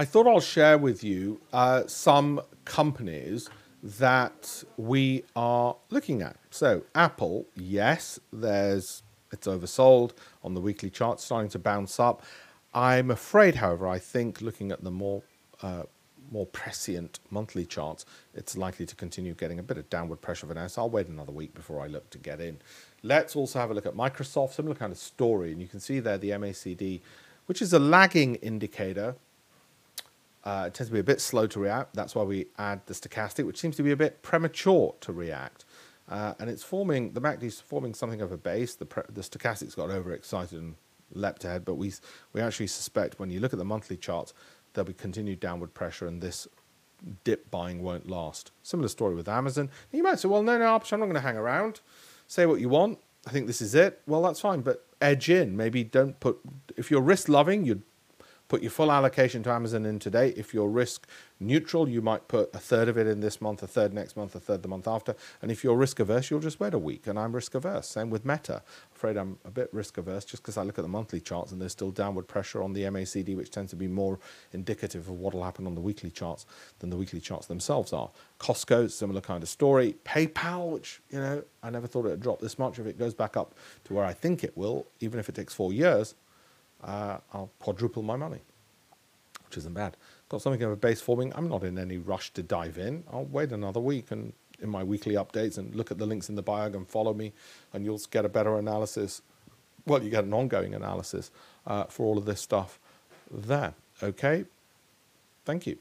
I thought I'll share with you uh, some companies that we are looking at. So, Apple, yes, there's it's oversold on the weekly chart, starting to bounce up. I'm afraid, however, I think looking at the more uh, more prescient monthly charts, it's likely to continue getting a bit of downward pressure for now. So I'll wait another week before I look to get in. Let's also have a look at Microsoft, similar kind of story. And you can see there the MACD, which is a lagging indicator. Uh, it tends to be a bit slow to react. That's why we add the stochastic, which seems to be a bit premature to react. Uh, and it's forming, the MACD is forming something of a base. The, the stochastic's got overexcited and leapt ahead, but we, we actually suspect when you look at the monthly charts, there'll be continued downward pressure and this dip buying won't last. Similar story with Amazon. You might say, well, no, no, I'm not going to hang around. Say what you want. I think this is it. Well, that's fine, but edge in. Maybe don't put, if you're risk loving, you'd put your full allocation to Amazon in today. If you're risk neutral, you might put a third of it in this month, a third next month, a third the month after. And if you're risk averse, you'll just wait a week. And I'm risk averse. Same with Meta. Afraid I'm a bit risk averse just because I look at the monthly charts and there's still downward pressure on the MACD, which tends to be more indicative of what will happen on the weekly charts than the weekly charts themselves are. Costco, similar kind of story. PayPal, which, you know, I never thought it would drop this much. If it goes back up to where I think it will, even if it takes four years, uh, I'll quadruple my money, which isn't bad. Got something of a base forming. I'm not in any rush to dive in. I'll wait another week and in my weekly updates and look at the links in the bio and follow me, and you'll get a better analysis. Well, you get an ongoing analysis uh, for all of this stuff there. Okay. Thank you.